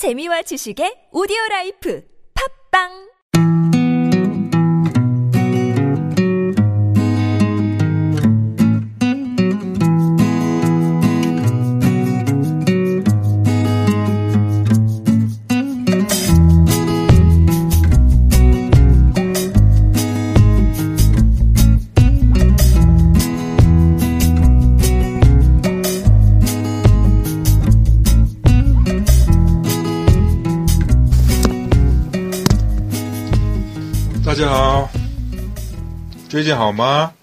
재미와 지식의 오디오 라이프. 팝빵 最近好吗？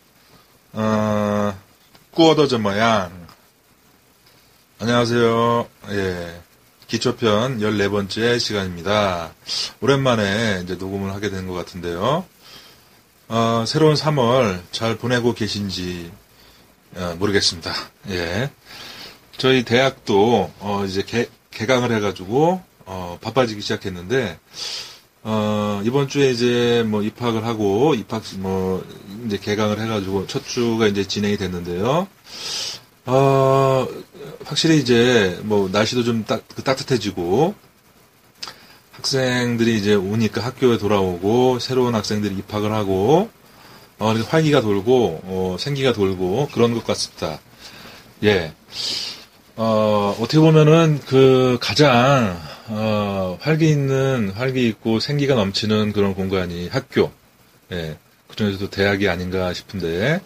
嗯、过得怎么样？ 안녕하세요. 예. 기초편 14번째 시간입니다. 오랜만에 이제 녹음을 하게 된 것 같은데요. 어, 새로운 3월 잘 보내고 계신지 어, 모르겠습니다. 예. 저희 대학도 어, 이제 개, 개강을 해가지고 어, 바빠지기 시작했는데 어, 이번 주에 이제 뭐 입학을 하고 입학 뭐 이제 개강을 해가지고 첫 주가 이제 진행이 됐는데요. 어, 확실히 이제 뭐 날씨도 좀 따, 그 따뜻해지고 학생들이 이제 오니까 학교에 돌아오고 새로운 학생들이 입학을 하고 어, 활기가 돌고 어, 생기가 돌고 그런 것 같습니다. 예. 어, 어떻게 보면은 그 가장 어, 활기 있는 활기 있고 생기가 넘치는 그런 공간이 학교. 예. 그중에서도 대학이 아닌가 싶은데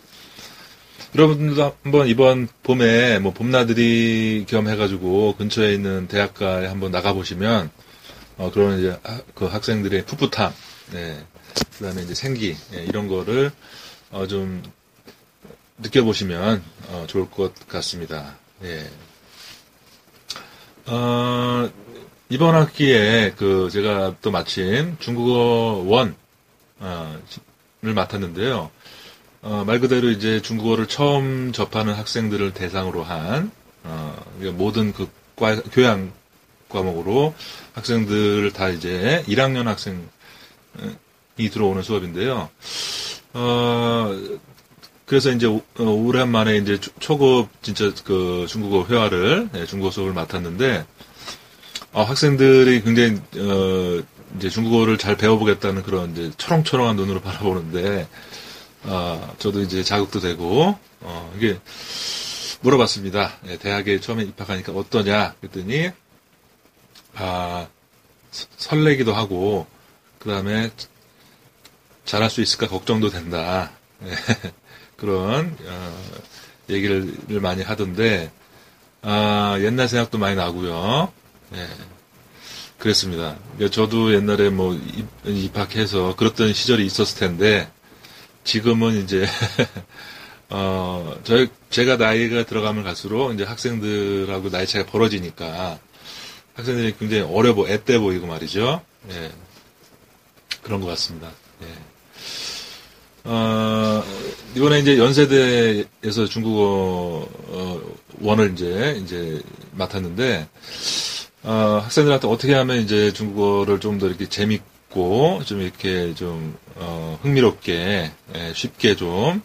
여러분들도 한번 이번 봄에 뭐 봄나들이 겸 해가지고 근처에 있는 대학가에 한번 나가 보시면 어, 그런 이제 하- 그 학생들의 풋풋함, 예. 그다음에 이제 생기 예, 이런 거를 어, 좀 느껴보시면 어, 좋을 것 같습니다. 예. 어, 이번 학기에 그 제가 또 마침 중국어 원 어, 를 맡았는데요. 어, 말 그대로 이제 중국어를 처음 접하는 학생들을 대상으로 한 어, 모든 그 과, 교양 과목으로 학생들을 다 이제 1학년 학생이 들어오는 수업인데요. 어, 그래서 이제 오- 어, 오랜만에 이제 초- 초급 진짜 그 중국어 회화를 예, 중국어 수업을 맡았는데 어, 학생들이 굉장히 어, 이제 중국어를 잘 배워보겠다는 그런 이제 초롱초롱한 눈으로 바라보는데 어, 저도 이제 자극도 되고 어, 이게 물어봤습니다. 예, 대학에 처음에 입학하니까 어떠냐 그랬더니 아 서- 설레기도 하고 그 다음에 잘할 수 있을까 걱정도 된다. 예, 그런 어, 얘기를 많이 하던데 아, 옛날 생각도 많이 나고요. 예, 그랬습니다. 저도 옛날에 뭐 입- 입학해서 그랬던 시절이 있었을 텐데 지금은 이제 어, 저 제가 나이가 들어가면 갈수록 이제 학생들하고 나이 차이가 벌어지니까 학생들이 굉장히 어려 보, 앳돼 보이고 말이죠. 예. 그런 것 같습니다. 예. 어, 이번에 이제 연세대에서 중국어 어, 원을 이제 이제 맡았는데 어, 학생들한테 어떻게 하면 이제 중국어를 좀 더 이렇게 재밌고 좀 이렇게 좀 어, 흥미롭게 예, 쉽게 좀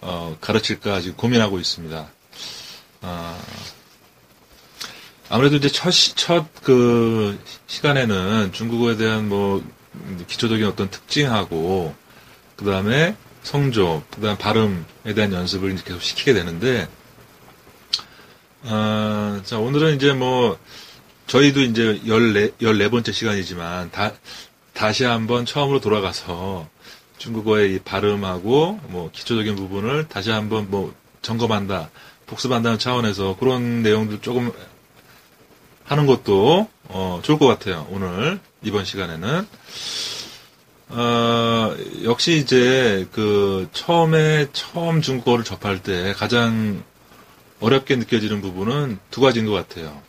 어, 가르칠까 지금 고민하고 있습니다. 어, 아무래도 이제 첫, 시- 첫, 그, 시간에는 중국어에 대한 뭐, 기초적인 어떤 특징하고, 그 다음에 성조, 그 다음 발음에 대한 연습을 계속 시키게 되는데, 아, 자, 오늘은 이제 뭐, 저희도 이제 14, 14번째 시간이지만, 다, 다시 한번 처음으로 돌아가서 중국어의 이 발음하고, 뭐, 기초적인 부분을 다시 한번 뭐, 점검한다, 복습한다는 차원에서 그런 내용들 조금 하는 것도, 어, 좋을 것 같아요. 오늘, 이번 시간에는. 어, 역시 이제 그 처음에 처음 중국어를 접할 때 가장 어렵게 느껴지는 부분은 두 가지인 것 같아요.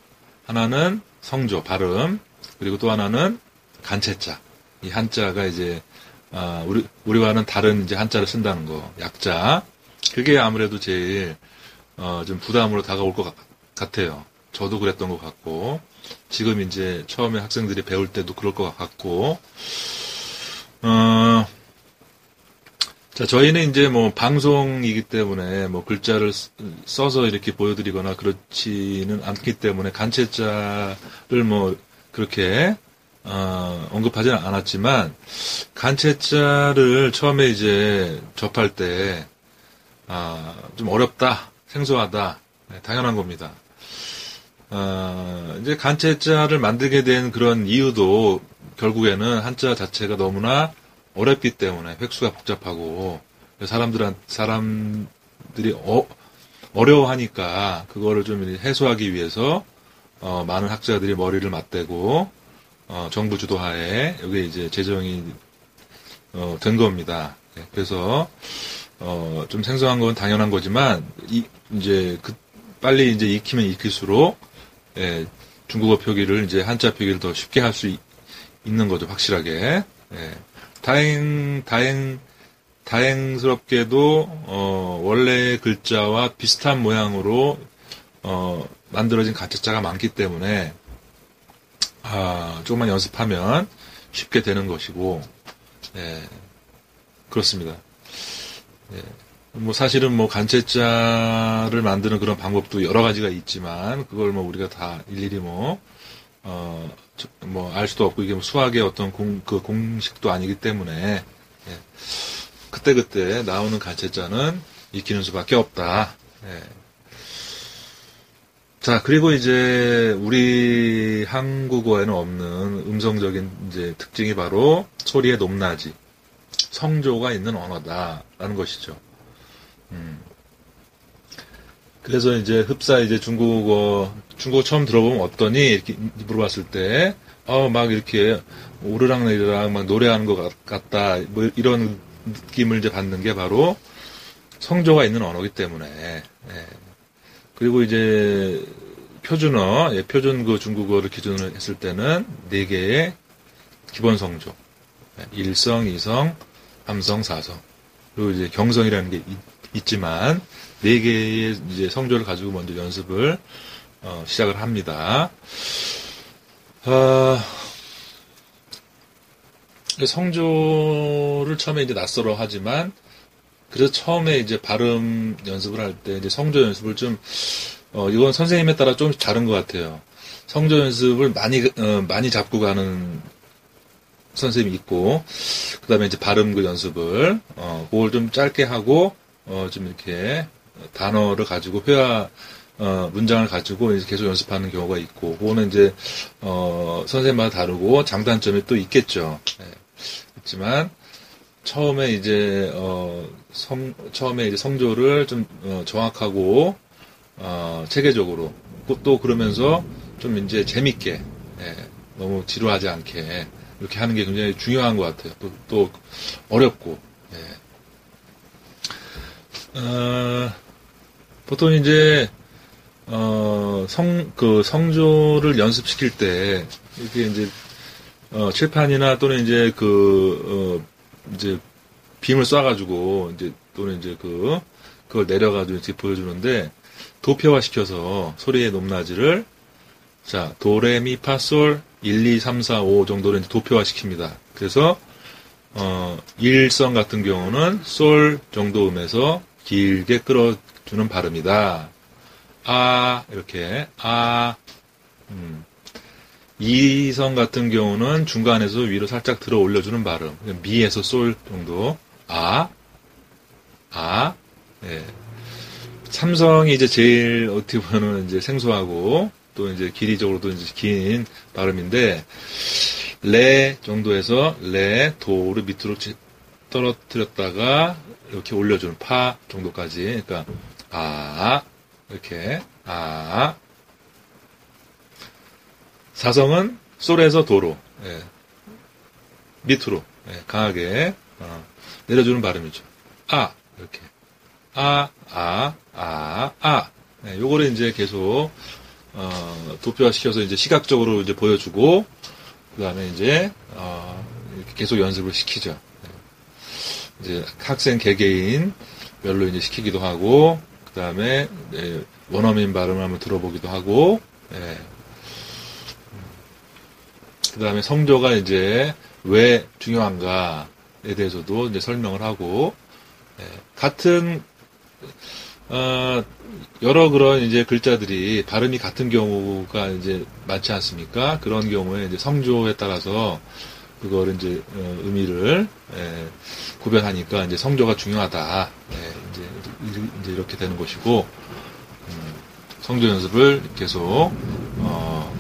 하나는 성조, 발음, 그리고 또 하나는 간체자. 이 한자가 이제 아, 우리 우리와는 다른 이제 한자를 쓴다는 거, 약자. 그게 아무래도 제일 어, 좀 부담으로 다가올 것 같- 같아요. 저도 그랬던 것 같고 지금 이제 처음에 학생들이 배울 때도 그럴 것 같고 어, 자, 저희는 이제 뭐 방송이기 때문에 뭐 글자를 쓰- 써서 이렇게 보여드리거나 그렇지는 않기 때문에 간체자를 뭐 그렇게 어, 언급하지는 않았지만 간체자를 처음에 이제 접할 때 아, 좀 어렵다, 생소하다, 네, 당연한 겁니다. 어, 이제 간체자를 만들게 된 그런 이유도 결국에는 한자 자체가 너무나 어렵기 때문에 획수가 복잡하고 사람들한 사람들이 어, 어려워하니까 그거를 좀 해소하기 위해서 어, 많은 학자들이 머리를 맞대고 어, 정부 주도하에 여기 이제 제정이 어, 된 겁니다. 네, 그래서 어, 좀 생소한 건 당연한 거지만 이, 이제 그 빨리 이제 익히면 익힐수록 예, 중국어 표기를 이제 한자 표기를 더 쉽게 할 수 있는 거죠 확실하게. 예. 다행 다행 다행스럽게도 어, 원래 글자와 비슷한 모양으로 어, 만들어진 가짜자가 많기 때문에 아, 조금만 연습하면 쉽게 되는 것이고 예, 그렇습니다. 예, 뭐 사실은 뭐 간체자를 만드는 그런 방법도 여러 가지가 있지만 그걸 뭐 우리가 다 일일이 뭐 어, 뭐, 알 수도 없고, 이게 뭐 수학의 어떤 공, 그 공식도 아니기 때문에, 예. 그때그때 나오는 간체자는 익히는 수밖에 없다. 예. 자, 그리고 이제 우리 한국어에는 없는 음성적인 이제 특징이 바로 소리의 높낮이, 성조가 있는 언어다라는 것이죠. 음. 그래서 이제 흡사 이제 중국어 중국어 처음 들어보면 어떠니? 이렇게 물어봤을 때 어 막 이렇게 오르락 내리락 막 노래하는 것 같다. 뭐 이런 느낌을 이제 받는 게 바로 성조가 있는 언어기 때문에. 예. 그리고 이제 표준어 예, 표준 그 중국어를 기준으로 했을 때는 네 개의 기본 성조. 예, 일성, 이성, 삼성, 사성. 그리고 이제 경성이라는 게 있, 지만 네 개의 이제 성조를 가지고 먼저 연습을 어, 시작을 합니다. 어, 성조를 처음에 이제 낯설어 하지만 그래서 처음에 이제 발음 연습을 할 때 이제 성조 연습을 좀 어, 이건 선생님에 따라 좀 다른 것 같아요. 성조 연습을 많이 어, 많이 잡고 가는 선생님이 있고 그다음에 이제 발음 그 연습을 어, 그걸 좀 짧게 하고 어, 좀 이렇게 단어를 가지고 회화 어, 문장을 가지고 계속 연습하는 경우가 있고, 그거는 이제, 어, 선생님마다 다르고 장단점이 또 있겠죠. 네. 있지만, 처음에 이제, 어, 성, 처음에 이제 성조를 좀, 어, 정확하고, 어, 체계적으로, 또 그러면서 좀 이제 재밌게, 예, 너무 지루하지 않게, 이렇게 하는 게 굉장히 중요한 것 같아요. 또, 또 어렵고, 예. 어, 보통 이제, 어, 성, 그 성조를 연습시킬 때, 이렇게 이제, 어, 칠판이나 또는 이제 그, 어, 이제, 빔을 쏴가지고, 이제, 또는 이제 그, 그걸 내려가지고 이렇게 보여주는데, 도표화 시켜서 소리의 높낮이를, 자, 도레미 파솔 1, 2, 3, 4, 5 정도를 이제 도표화 시킵니다. 그래서, 어, 일성 같은 경우는 솔 정도 음에서 길게 끌어주는 발음이다. 아, 이렇게, 아, 음. 이성 같은 경우는 중간에서 위로 살짝 들어 올려주는 발음. 미에서 솔 정도. 아, 아, 예. 삼성이 이제 제일 어떻게 보면 이제 생소하고 또 이제 길이적으로도 이제 긴 발음인데, 레 정도에서 레, 도를 밑으로 떨어뜨렸다가 이렇게 올려주는 파 정도까지. 그러니까, 아, 이렇게 아 사성은 솔에서 도로 예. 밑으로 예. 강하게 어. 내려주는 발음이죠. 아 이렇게 아 아 아아 예. 요거를 이제 계속 어, 도표화 시켜서 이제 시각적으로 이제 보여주고 그 다음에 이제 어, 계속 연습을 시키죠. 예. 이제 학생 개개인별로 이제 시키기도 하고 그 다음에 예, 원어민 발음을 한번 들어보기도 하고 예. 그 다음에 성조가 이제 왜 중요한가에 대해서도 이제 설명을 하고 예. 같은 어, 여러 그런 이제 글자들이 발음이 같은 경우가 이제 많지 않습니까? 그런 경우에 이제 성조에 따라서 그거를 이제 어, 의미를 예, 구별하니까 이제 성조가 중요하다. 예, 이제 이제 이렇게 되는 것이고 음, 성조 연습을 계속 어,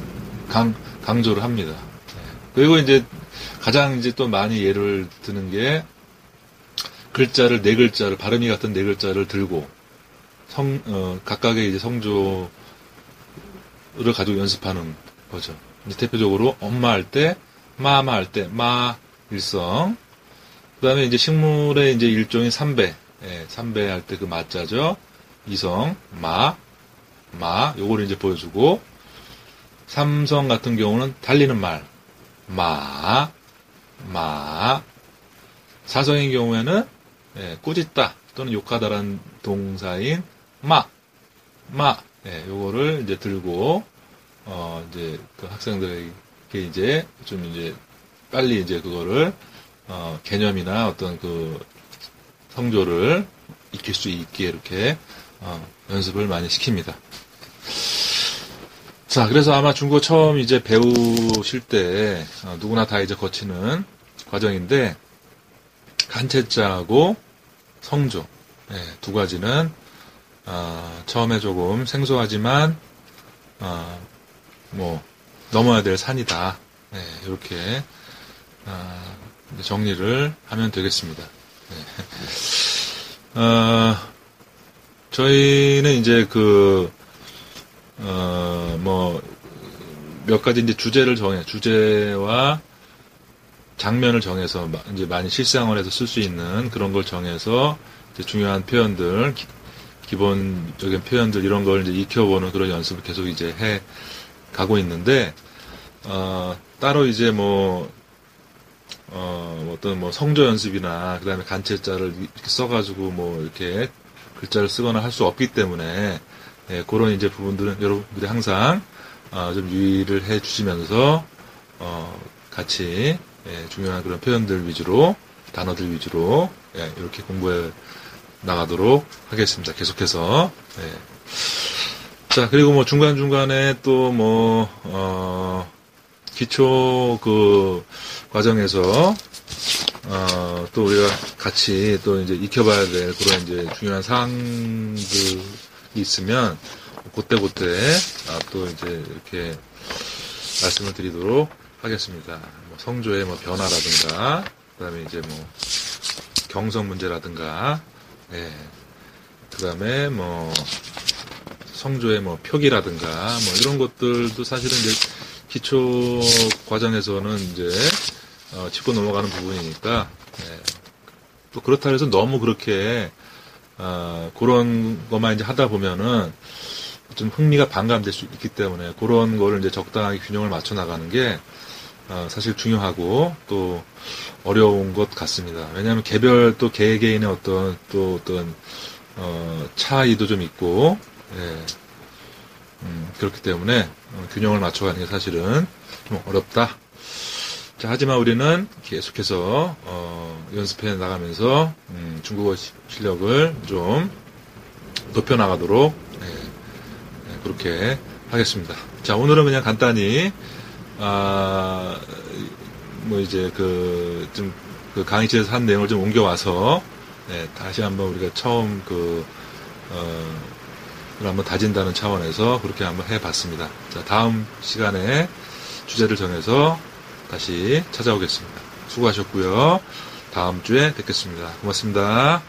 강 강조를 합니다. 예. 그리고 이제 가장 이제 또 많이 예를 드는 게 글자를 네 글자를 발음이 같은 네 글자를 들고 성 어, 각각의 이제 성조를 가지고 연습하는 거죠. 이제 대표적으로 엄마 할 때, 마마 할 때, 마 일성. 그다음에 이제 식물의 이제 일종인 삼배, 예, 삼배 할 때 그 마자죠. 이성, 마, 마, 요거를 이제 보여주고 삼성 같은 경우는 달리는 말, 마, 마. 사성인 경우에는 예, 꾸짖다 또는 욕하다라는 동사인 마, 마, 예, 요거를 이제 들고, 어, 이제 그 학생들 에게 이제 좀 이제 빨리 이제 그거를, 어, 개념이나 어떤 그 성조를 익힐 수 있게 이렇게, 어, 연습을 많이 시킵니다. 자, 그래서 아마 중국어 처음 이제 배우실 때, 어, 누구나 다 이제 거치는 과정인데, 간체자하고 성조, 예, 두 가지는 어, 처음에 조금 생소하지만 어, 뭐 넘어야 될 산이다. 네, 이렇게 어, 정리를 하면 되겠습니다. 네. 어, 저희는 이제 그 어, 뭐 몇 가지 이제 주제를 정해 주제와 장면을 정해서 이제 많이 실생활에서 쓸 수 있는 그런 걸 정해서 중요한 표현들 기 본적인 표현들 이런 걸 이제 익혀보는 그런 연습을 계속 이제 해 가고 있는데 어, 따로 이제 뭐 어, 어떤 뭐 성조 연습이나 그다음에 간체자를 이렇게 써가지고 뭐 이렇게 글자를 쓰거나 할 수 없기 때문에 예, 그런 이제 부분들은 여러분들이 항상 어, 좀 유의를 해 주시면서 어, 같이 예, 중요한 그런 표현들 위주로 단어들 위주로 예, 이렇게 공부해 나가도록 하겠습니다. 계속해서. 네. 자, 그리고 뭐 중간중간에 또 뭐, 어, 기초 그 과정에서, 어, 또 우리가 같이 또 이제 익혀봐야 될 그런 이제 중요한 사항들이 있으면, 그때그때 아, 또 이제 이렇게 말씀을 드리도록 하겠습니다. 뭐 성조의 뭐 변화라든가, 그 다음에 이제 뭐 경성 문제라든가, 예. 그 다음에 뭐, 성조의 뭐 표기라든가 뭐 이런 것들도 사실은 이제 기초 과정에서는 이제 어, 짚고 넘어가는 부분이니까 예. 또 그렇다 해서 너무 그렇게 어, 그런 것만 이제 하다 보면은 좀 흥미가 반감될 수 있기 때문에 그런 거를 이제 적당하게 균형을 맞춰 나가는 게 어, 사실 중요하고 또 어려운 것 같습니다. 왜냐하면 개별 또 개개인의 어떤 또 어떤 어, 차이도 좀 있고 예. 음, 그렇기 때문에 어, 균형을 맞춰가는 게 사실은 좀 어렵다. 자, 하지만 우리는 계속해서 어, 연습해 나가면서 음, 중국어 실력을 좀 높여 나가도록 예, 예, 그렇게 하겠습니다. 자, 오늘은 그냥 간단히 아, 뭐 이제 그, 좀, 그 강의실에서 한 내용을 좀 옮겨와서, 네, 다시 한번 우리가 처음 그, 어, 한번 다진다는 차원에서 그렇게 한번 해봤습니다. 자, 다음 시간에 주제를 정해서 다시 찾아오겠습니다. 수고하셨고요. 다음 주에 뵙겠습니다. 고맙습니다.